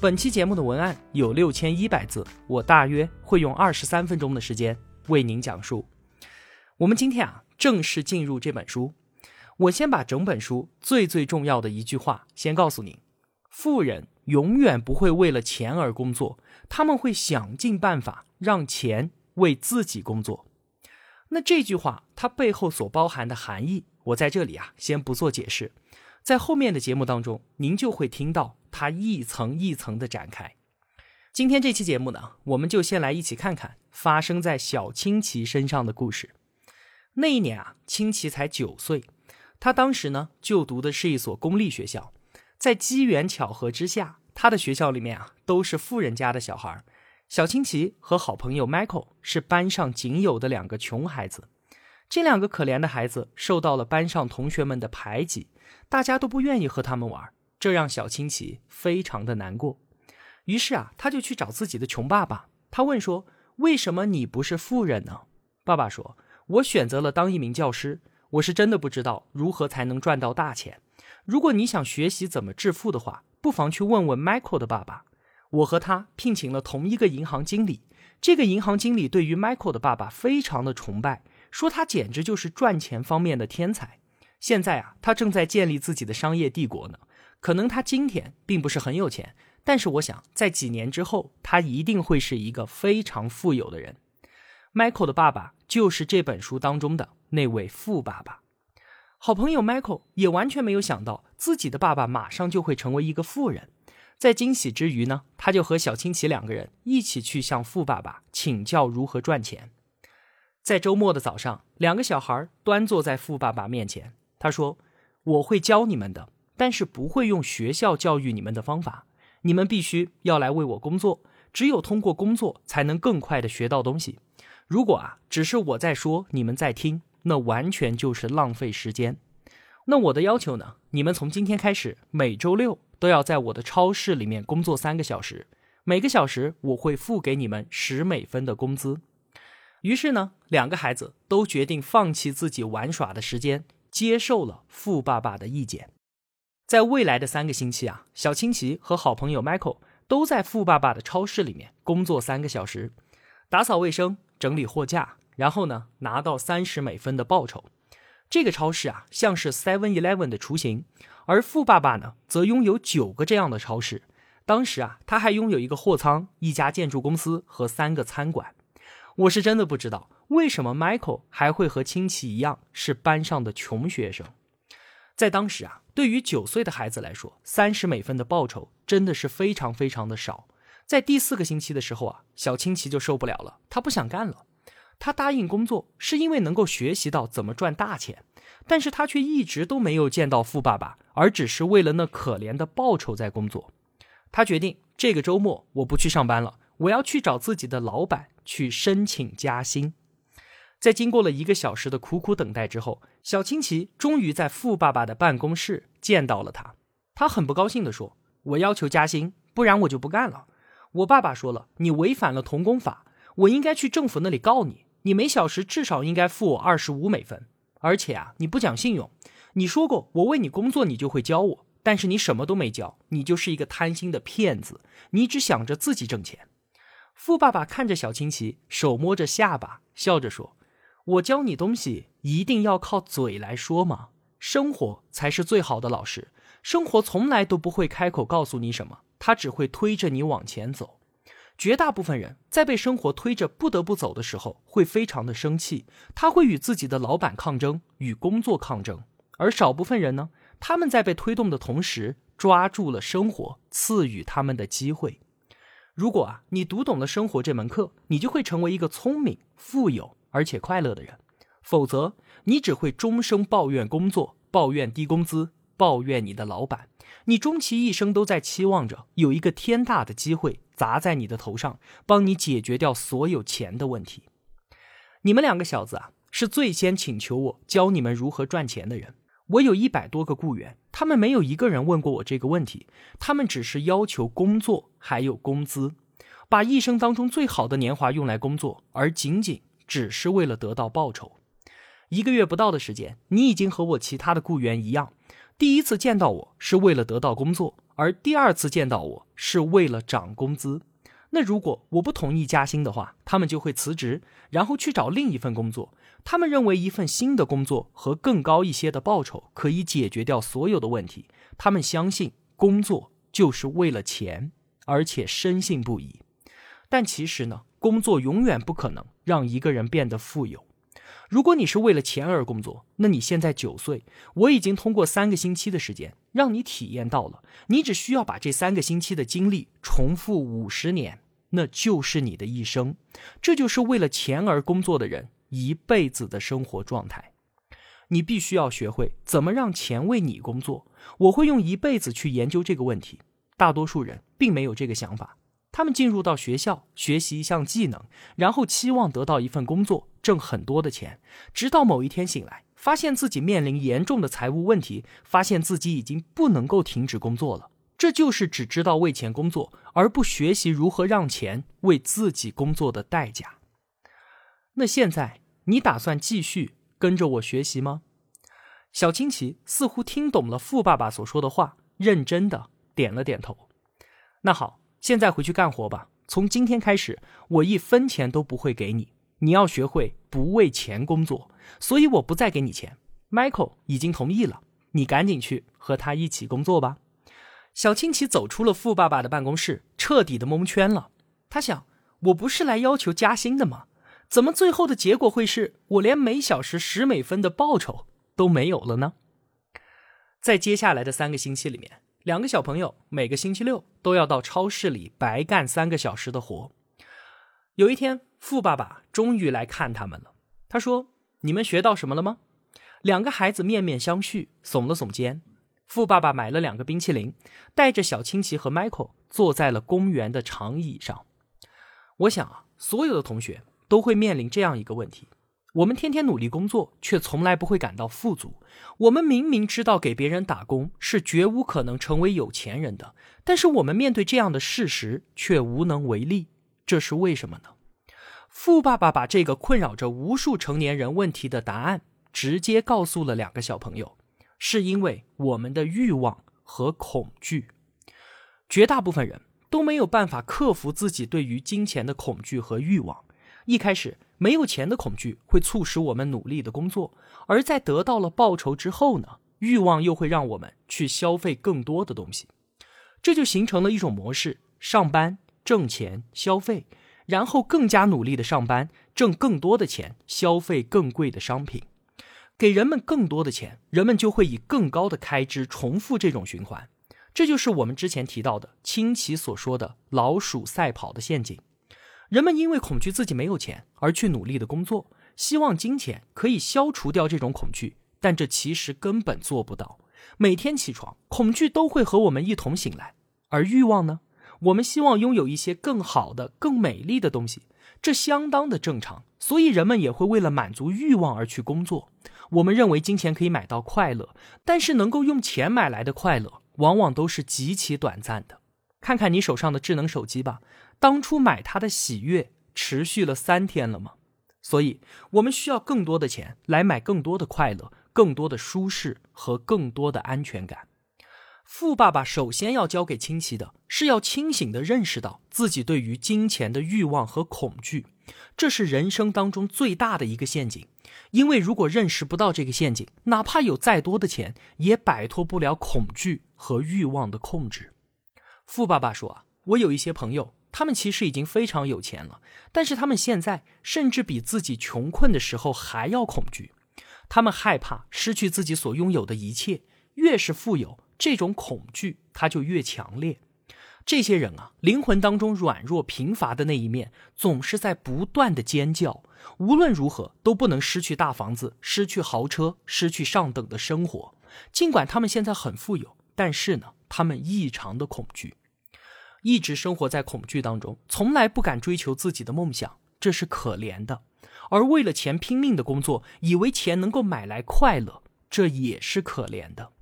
本期节目的文案有六千一百字，我大约会用二十三分钟的时间为您讲述。我们今天啊，正式进入这本书。我先把整本书最最重要的一句话先告诉您：富人永远不会为了钱而工作，他们会想尽办法让钱为自己工作。那这句话它背后所包含的含义。我在这里啊，先不做解释，在后面的节目当中，您就会听到它一层一层的展开。今天这期节目呢，我们就先来一起看看发生在小青奇身上的故事。那一年啊，青奇才九岁，他当时呢就读的是一所公立学校，在机缘巧合之下，他的学校里面啊都是富人家的小孩，小青奇和好朋友 Michael 是班上仅有的两个穷孩子。这两个可怜的孩子受到了班上同学们的排挤，大家都不愿意和他们玩，这让小青奇非常的难过。于是啊，他就去找自己的穷爸爸，他问说：“为什么你不是富人呢？”爸爸说：“我选择了当一名教师，我是真的不知道如何才能赚到大钱。如果你想学习怎么致富的话，不妨去问问 Michael 的爸爸。我和他聘请了同一个银行经理，这个银行经理对于 Michael 的爸爸非常的崇拜。”说他简直就是赚钱方面的天才。现在啊，他正在建立自己的商业帝国呢。可能他今天并不是很有钱，但是我想在几年之后，他一定会是一个非常富有的人。Michael 的爸爸就是这本书当中的那位富爸爸。好朋友 Michael 也完全没有想到自己的爸爸马上就会成为一个富人。在惊喜之余呢，他就和小青奇两个人一起去向富爸爸请教如何赚钱。在周末的早上，两个小孩端坐在富爸爸面前。他说：“我会教你们的，但是不会用学校教育你们的方法。你们必须要来为我工作，只有通过工作才能更快的学到东西。如果啊，只是我在说，你们在听，那完全就是浪费时间。那我的要求呢？你们从今天开始，每周六都要在我的超市里面工作三个小时，每个小时我会付给你们十美分的工资。”于是呢，两个孩子都决定放弃自己玩耍的时间，接受了富爸爸的意见。在未来的三个星期啊，小青奇和好朋友 Michael 都在富爸爸的超市里面工作三个小时，打扫卫生、整理货架，然后呢拿到三十美分的报酬。这个超市啊，像是 Seven Eleven 的雏形，而富爸爸呢，则拥有九个这样的超市。当时啊，他还拥有一个货仓、一家建筑公司和三个餐馆。我是真的不知道为什么 Michael 还会和亲戚一样是班上的穷学生。在当时啊，对于九岁的孩子来说，三十美分的报酬真的是非常非常的少。在第四个星期的时候啊，小青奇就受不了了，他不想干了。他答应工作是因为能够学习到怎么赚大钱，但是他却一直都没有见到富爸爸，而只是为了那可怜的报酬在工作。他决定这个周末我不去上班了。我要去找自己的老板去申请加薪。在经过了一个小时的苦苦等待之后，小青奇终于在富爸爸的办公室见到了他。他很不高兴地说：“我要求加薪，不然我就不干了。我爸爸说了，你违反了童工法，我应该去政府那里告你。你每小时至少应该付我二十五美分，而且啊，你不讲信用。你说过我为你工作，你就会教我，但是你什么都没教，你就是一个贪心的骗子，你只想着自己挣钱。”富爸爸看着小青奇，手摸着下巴，笑着说：“我教你东西，一定要靠嘴来说吗？生活才是最好的老师。生活从来都不会开口告诉你什么，他只会推着你往前走。绝大部分人在被生活推着不得不走的时候，会非常的生气，他会与自己的老板抗争，与工作抗争。而少部分人呢，他们在被推动的同时，抓住了生活赐予他们的机会。”如果啊，你读懂了生活这门课，你就会成为一个聪明、富有而且快乐的人；否则，你只会终生抱怨工作、抱怨低工资、抱怨你的老板，你终其一生都在期望着有一个天大的机会砸在你的头上，帮你解决掉所有钱的问题。你们两个小子啊，是最先请求我教你们如何赚钱的人。我有一百多个雇员，他们没有一个人问过我这个问题，他们只是要求工作还有工资，把一生当中最好的年华用来工作，而仅仅只是为了得到报酬。一个月不到的时间，你已经和我其他的雇员一样，第一次见到我是为了得到工作，而第二次见到我是为了涨工资。那如果我不同意加薪的话，他们就会辞职，然后去找另一份工作。他们认为一份新的工作和更高一些的报酬可以解决掉所有的问题。他们相信工作就是为了钱，而且深信不疑。但其实呢，工作永远不可能让一个人变得富有。如果你是为了钱而工作，那你现在九岁，我已经通过三个星期的时间让你体验到了，你只需要把这三个星期的经历重复五十年，那就是你的一生。这就是为了钱而工作的人一辈子的生活状态。你必须要学会怎么让钱为你工作。我会用一辈子去研究这个问题。大多数人并没有这个想法。他们进入到学校学习一项技能，然后期望得到一份工作，挣很多的钱，直到某一天醒来，发现自己面临严重的财务问题，发现自己已经不能够停止工作了。这就是只知道为钱工作，而不学习如何让钱为自己工作的代价。那现在你打算继续跟着我学习吗？小青奇似乎听懂了富爸爸所说的话，认真的点了点头。那好。现在回去干活吧。从今天开始，我一分钱都不会给你。你要学会不为钱工作，所以我不再给你钱。Michael 已经同意了，你赶紧去和他一起工作吧。小青奇走出了富爸爸的办公室，彻底的蒙圈了。他想：我不是来要求加薪的吗？怎么最后的结果会是我连每小时十美分的报酬都没有了呢？在接下来的三个星期里面。两个小朋友每个星期六都要到超市里白干三个小时的活。有一天，富爸爸终于来看他们了。他说：“你们学到什么了吗？”两个孩子面面相觑，耸了耸肩。富爸爸买了两个冰淇淋，带着小青奇和 Michael 坐在了公园的长椅上。我想啊，所有的同学都会面临这样一个问题。我们天天努力工作，却从来不会感到富足。我们明明知道给别人打工是绝无可能成为有钱人的，但是我们面对这样的事实却无能为力。这是为什么呢？富爸爸把这个困扰着无数成年人问题的答案直接告诉了两个小朋友：是因为我们的欲望和恐惧。绝大部分人都没有办法克服自己对于金钱的恐惧和欲望。一开始。没有钱的恐惧会促使我们努力的工作，而在得到了报酬之后呢，欲望又会让我们去消费更多的东西，这就形成了一种模式：上班挣钱消费，然后更加努力的上班挣更多的钱消费更贵的商品，给人们更多的钱，人们就会以更高的开支重复这种循环，这就是我们之前提到的清奇所说的老鼠赛跑的陷阱。人们因为恐惧自己没有钱而去努力的工作，希望金钱可以消除掉这种恐惧，但这其实根本做不到。每天起床，恐惧都会和我们一同醒来，而欲望呢？我们希望拥有一些更好的、更美丽的东西，这相当的正常。所以人们也会为了满足欲望而去工作。我们认为金钱可以买到快乐，但是能够用钱买来的快乐，往往都是极其短暂的。看看你手上的智能手机吧。当初买它的喜悦持续了三天了吗？所以，我们需要更多的钱来买更多的快乐、更多的舒适和更多的安全感。富爸爸首先要教给亲戚的是要清醒的认识到自己对于金钱的欲望和恐惧，这是人生当中最大的一个陷阱。因为如果认识不到这个陷阱，哪怕有再多的钱，也摆脱不了恐惧和欲望的控制。富爸爸说：“啊，我有一些朋友。”他们其实已经非常有钱了，但是他们现在甚至比自己穷困的时候还要恐惧。他们害怕失去自己所拥有的一切，越是富有，这种恐惧它就越强烈。这些人啊，灵魂当中软弱贫乏的那一面，总是在不断的尖叫。无论如何都不能失去大房子，失去豪车，失去上等的生活。尽管他们现在很富有，但是呢，他们异常的恐惧，一直生活在恐惧当中，从来不敢追求自己的梦想，这是可怜的。而为了钱拼命的工作，以为钱能够买来快乐，这也是可怜的。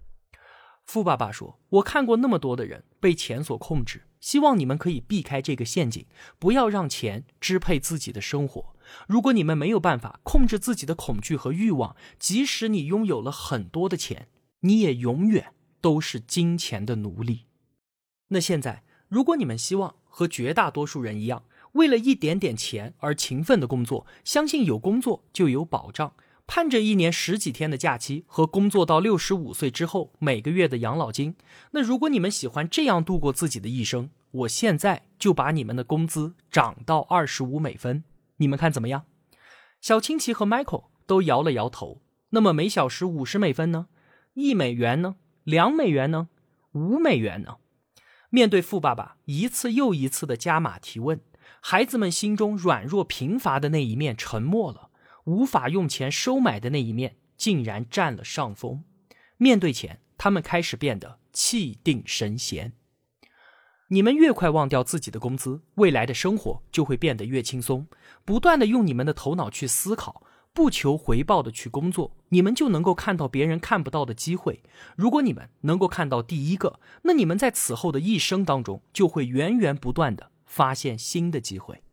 富爸爸说：“我看过那么多的人被钱所控制，希望你们可以避开这个陷阱，不要让钱支配自己的生活。如果你们没有办法控制自己的恐惧和欲望，即使你拥有了很多的钱，你也永远都是金钱的奴隶。那现在，如果你们希望和绝大多数人一样，为了一点点钱而勤奋的工作，相信有工作就有保障。”盼着一年十几天的假期和工作到六十五岁之后每个月的养老金，那如果你们喜欢这样度过自己的一生，我现在就把你们的工资涨到二十五美分，你们看怎么样？小青奇和 Michael 都摇了摇头。那么每小时五十美分呢？一美元呢？两美元呢？五美元呢？面对富爸爸一次又一次的加码提问，孩子们心中软弱贫乏的那一面沉默了。无法用钱收买的那一面竟然占了上风。面对钱，他们开始变得气定神闲。你们越快忘掉自己的工资，未来的生活就会变得越轻松。不断的用你们的头脑去思考，不求回报的去工作，你们就能够看到别人看不到的机会。如果你们能够看到第一个，那你们在此后的一生当中就会源源不断的发现新的机会。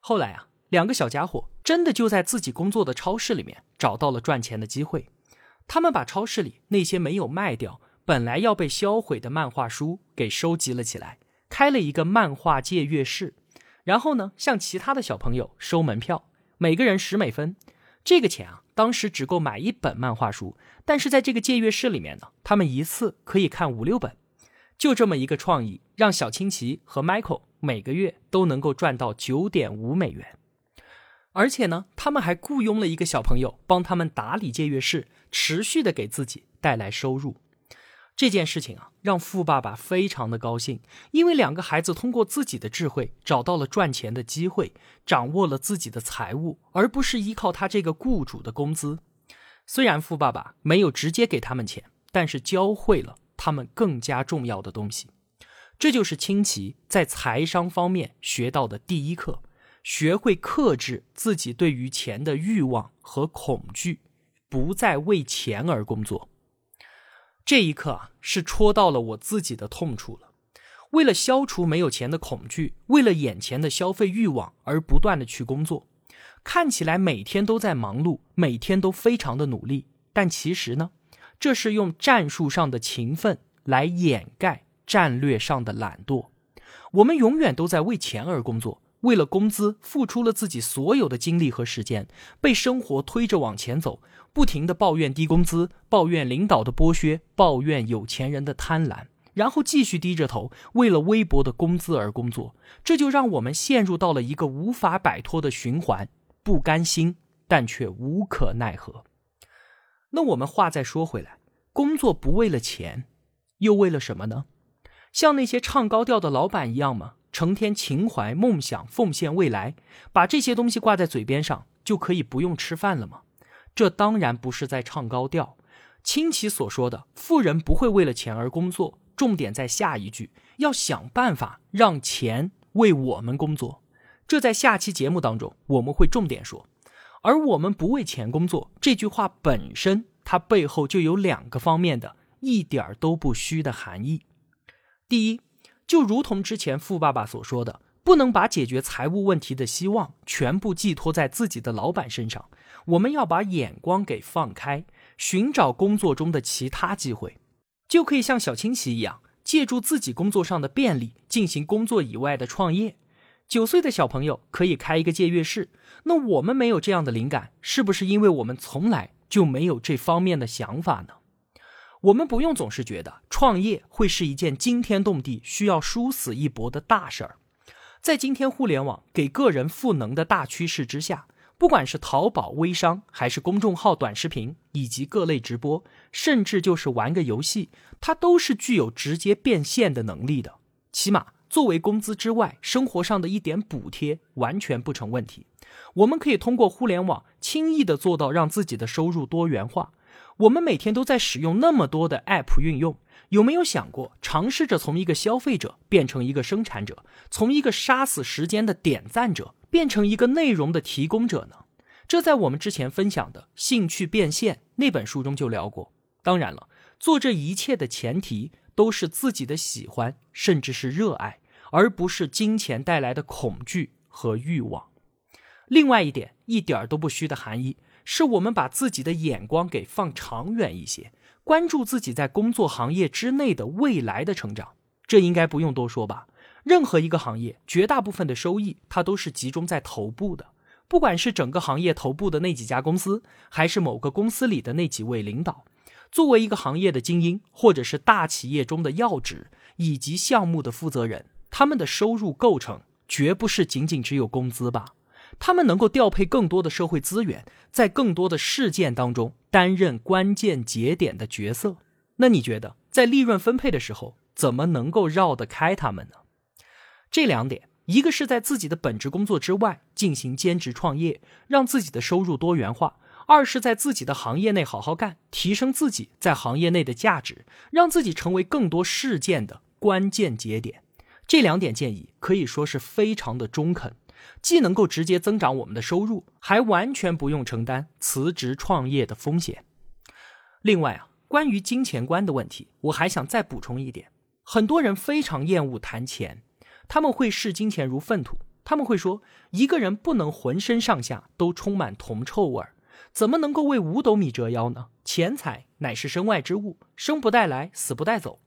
后来啊。两个小家伙真的就在自己工作的超市里面找到了赚钱的机会。他们把超市里那些没有卖掉、本来要被销毁的漫画书给收集了起来，开了一个漫画借阅室。然后呢，向其他的小朋友收门票，每个人十美分。这个钱啊，当时只够买一本漫画书，但是在这个借阅室里面呢，他们一次可以看五六本。就这么一个创意，让小青奇和 Michael 每个月都能够赚到九点五美元。而且呢，他们还雇佣了一个小朋友帮他们打理借阅室，持续的给自己带来收入。这件事情啊，让富爸爸非常的高兴，因为两个孩子通过自己的智慧找到了赚钱的机会，掌握了自己的财务，而不是依靠他这个雇主的工资。虽然富爸爸没有直接给他们钱，但是教会了他们更加重要的东西。这就是清奇在财商方面学到的第一课。学会克制自己对于钱的欲望和恐惧，不再为钱而工作。这一刻啊，是戳到了我自己的痛处了。为了消除没有钱的恐惧，为了眼前的消费欲望而不断的去工作，看起来每天都在忙碌，每天都非常的努力，但其实呢，这是用战术上的勤奋来掩盖战略上的懒惰。我们永远都在为钱而工作。为了工资，付出了自己所有的精力和时间，被生活推着往前走，不停的抱怨低工资，抱怨领导的剥削，抱怨有钱人的贪婪，然后继续低着头，为了微薄的工资而工作，这就让我们陷入到了一个无法摆脱的循环，不甘心，但却无可奈何。那我们话再说回来，工作不为了钱，又为了什么呢？像那些唱高调的老板一样吗？成天情怀、梦想、奉献未来，把这些东西挂在嘴边上，就可以不用吃饭了吗？这当然不是在唱高调。清奇所说的“富人不会为了钱而工作”，重点在下一句，要想办法让钱为我们工作。这在下期节目当中我们会重点说。而我们不为钱工作这句话本身，它背后就有两个方面的一点都不虚的含义。第一。就如同之前富爸爸所说的，不能把解决财务问题的希望全部寄托在自己的老板身上，我们要把眼光给放开，寻找工作中的其他机会，就可以像小青奇一样，借助自己工作上的便利进行工作以外的创业。九岁的小朋友可以开一个借阅室，那我们没有这样的灵感，是不是因为我们从来就没有这方面的想法呢？我们不用总是觉得创业会是一件惊天动地、需要殊死一搏的大事儿。在今天互联网给个人赋能的大趋势之下，不管是淘宝微商，还是公众号短视频，以及各类直播，甚至就是玩个游戏，它都是具有直接变现的能力的。起码作为工资之外生活上的一点补贴，完全不成问题。我们可以通过互联网轻易的做到让自己的收入多元化。我们每天都在使用那么多的 App 运用，有没有想过尝试着从一个消费者变成一个生产者，从一个杀死时间的点赞者变成一个内容的提供者呢？这在我们之前分享的《兴趣变现》那本书中就聊过。当然了，做这一切的前提都是自己的喜欢，甚至是热爱，而不是金钱带来的恐惧和欲望。另外一点，一点都不虚的含义。是我们把自己的眼光给放长远一些，关注自己在工作行业之内的未来的成长。这应该不用多说吧？任何一个行业，绝大部分的收益它都是集中在头部的，不管是整个行业头部的那几家公司，还是某个公司里的那几位领导。作为一个行业的精英，或者是大企业中的要职以及项目的负责人，他们的收入构成绝不是仅仅只有工资吧？他们能够调配更多的社会资源，在更多的事件当中担任关键节点的角色。那你觉得，在利润分配的时候，怎么能够绕得开他们呢？这两点，一个是在自己的本职工作之外进行兼职创业，让自己的收入多元化；二是在自己的行业内好好干，提升自己在行业内的价值，让自己成为更多事件的关键节点。这两点建议可以说是非常的中肯。既能够直接增长我们的收入，还完全不用承担辞职创业的风险。另外啊，关于金钱观的问题，我还想再补充一点：很多人非常厌恶谈钱，他们会视金钱如粪土，他们会说，一个人不能浑身上下都充满铜臭味儿，怎么能够为五斗米折腰呢？钱财乃是身外之物，生不带来，死不带走。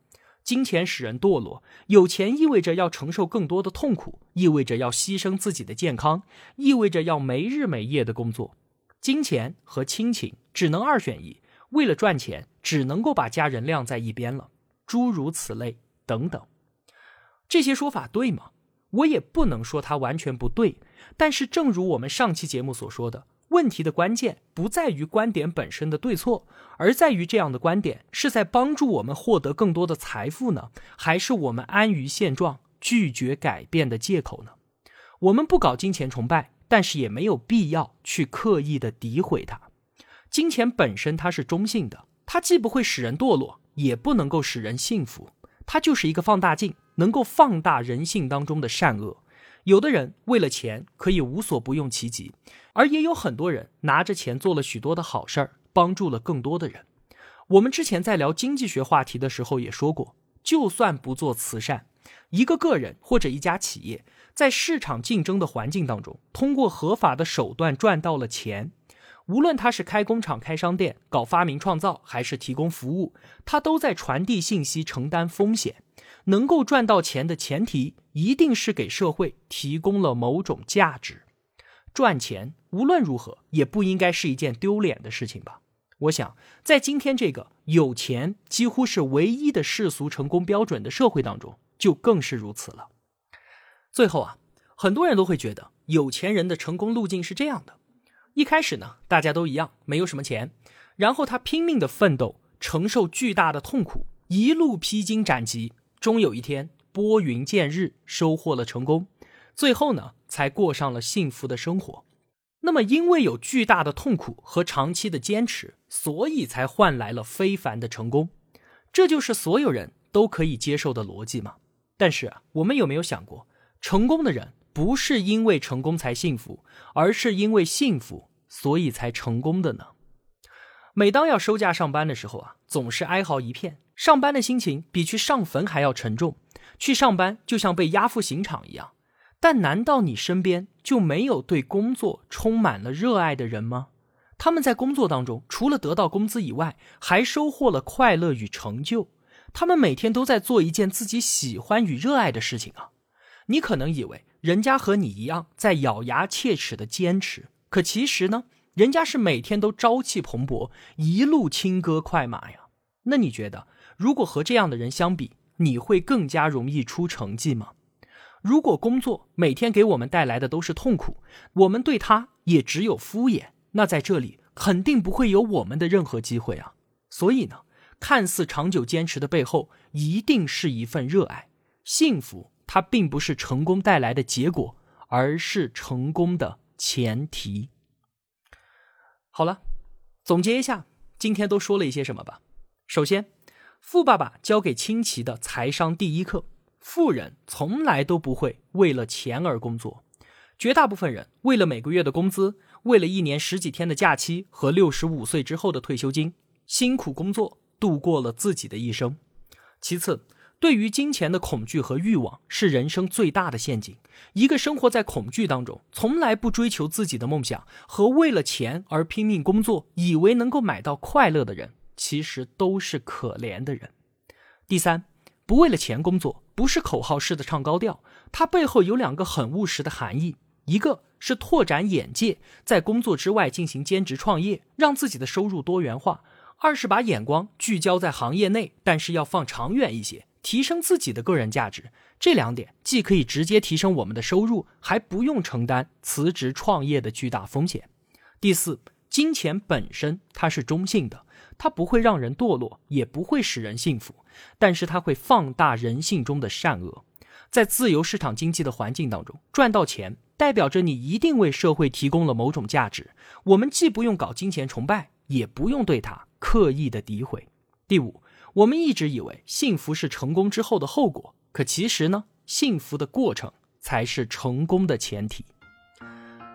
金钱使人堕落，有钱意味着要承受更多的痛苦，意味着要牺牲自己的健康，意味着要没日没夜的工作。金钱和亲情只能二选一，为了赚钱，只能够把家人晾在一边了。诸如此类等等，这些说法对吗？我也不能说它完全不对，但是正如我们上期节目所说的。问题的关键不在于观点本身的对错，而在于这样的观点是在帮助我们获得更多的财富呢，还是我们安于现状、拒绝改变的借口呢？我们不搞金钱崇拜，但是也没有必要去刻意的诋毁它。金钱本身它是中性的，它既不会使人堕落，也不能够使人幸福，它就是一个放大镜，能够放大人性当中的善恶。有的人为了钱可以无所不用其极，而也有很多人拿着钱做了许多的好事儿，帮助了更多的人。我们之前在聊经济学话题的时候也说过，就算不做慈善，一个个人或者一家企业在市场竞争的环境当中，通过合法的手段赚到了钱，无论他是开工厂、开商店、搞发明创造，还是提供服务，他都在传递信息、承担风险。能够赚到钱的前提，一定是给社会提供了某种价值。赚钱无论如何也不应该是一件丢脸的事情吧？我想，在今天这个有钱几乎是唯一的世俗成功标准的社会当中，就更是如此了。最后啊，很多人都会觉得有钱人的成功路径是这样的：一开始呢，大家都一样，没有什么钱，然后他拼命的奋斗，承受巨大的痛苦，一路披荆斩棘。终有一天拨云见日，收获了成功，最后呢，才过上了幸福的生活。那么，因为有巨大的痛苦和长期的坚持，所以才换来了非凡的成功。这就是所有人都可以接受的逻辑吗？但是啊，我们有没有想过，成功的人不是因为成功才幸福，而是因为幸福所以才成功的呢？每当要收假上班的时候啊，总是哀嚎一片。上班的心情比去上坟还要沉重，去上班就像被押赴刑场一样。但难道你身边就没有对工作充满了热爱的人吗？他们在工作当中除了得到工资以外，还收获了快乐与成就。他们每天都在做一件自己喜欢与热爱的事情啊！你可能以为人家和你一样在咬牙切齿的坚持，可其实呢，人家是每天都朝气蓬勃，一路轻歌快马呀。那你觉得？如果和这样的人相比，你会更加容易出成绩吗？如果工作每天给我们带来的都是痛苦，我们对他也只有敷衍，那在这里肯定不会有我们的任何机会啊！所以呢，看似长久坚持的背后，一定是一份热爱。幸福它并不是成功带来的结果，而是成功的前提。好了，总结一下。今天都说了一些什么吧？首先，富爸爸教给清奇的财商第一课：富人从来都不会为了钱而工作。绝大部分人为了每个月的工资，为了一年十几天的假期和六十五岁之后的退休金，辛苦工作度过了自己的一生。其次，对于金钱的恐惧和欲望是人生最大的陷阱。一个生活在恐惧当中，从来不追求自己的梦想和为了钱而拼命工作，以为能够买到快乐的人，其实都是可怜的人。第三，不为了钱工作，不是口号式的唱高调，它背后有两个很务实的含义：一个是拓展眼界，在工作之外进行兼职创业，让自己的收入多元化；二是把眼光聚焦在行业内，但是要放长远一些。提升自己的个人价值，这两点既可以直接提升我们的收入，还不用承担辞职创业的巨大风险。第四，金钱本身它是中性的，它不会让人堕落，也不会使人幸福，但是它会放大人性中的善恶。在自由市场经济的环境当中，赚到钱代表着你一定为社会提供了某种价值。我们既不用搞金钱崇拜，也不用对它刻意的诋毁。第五。我们一直以为幸福是成功之后的后果，可其实呢，幸福的过程才是成功的前提。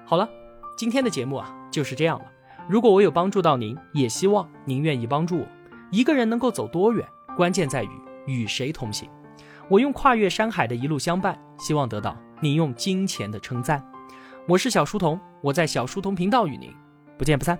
好了，今天的节目啊就是这样了。如果我有帮助到您，也希望您愿意帮助我。一个人能够走多远，关键在于与谁同行。我用跨越山海的一路相伴，希望得到您用金钱的称赞。我是小书童，我在小书童频道与您不见不散。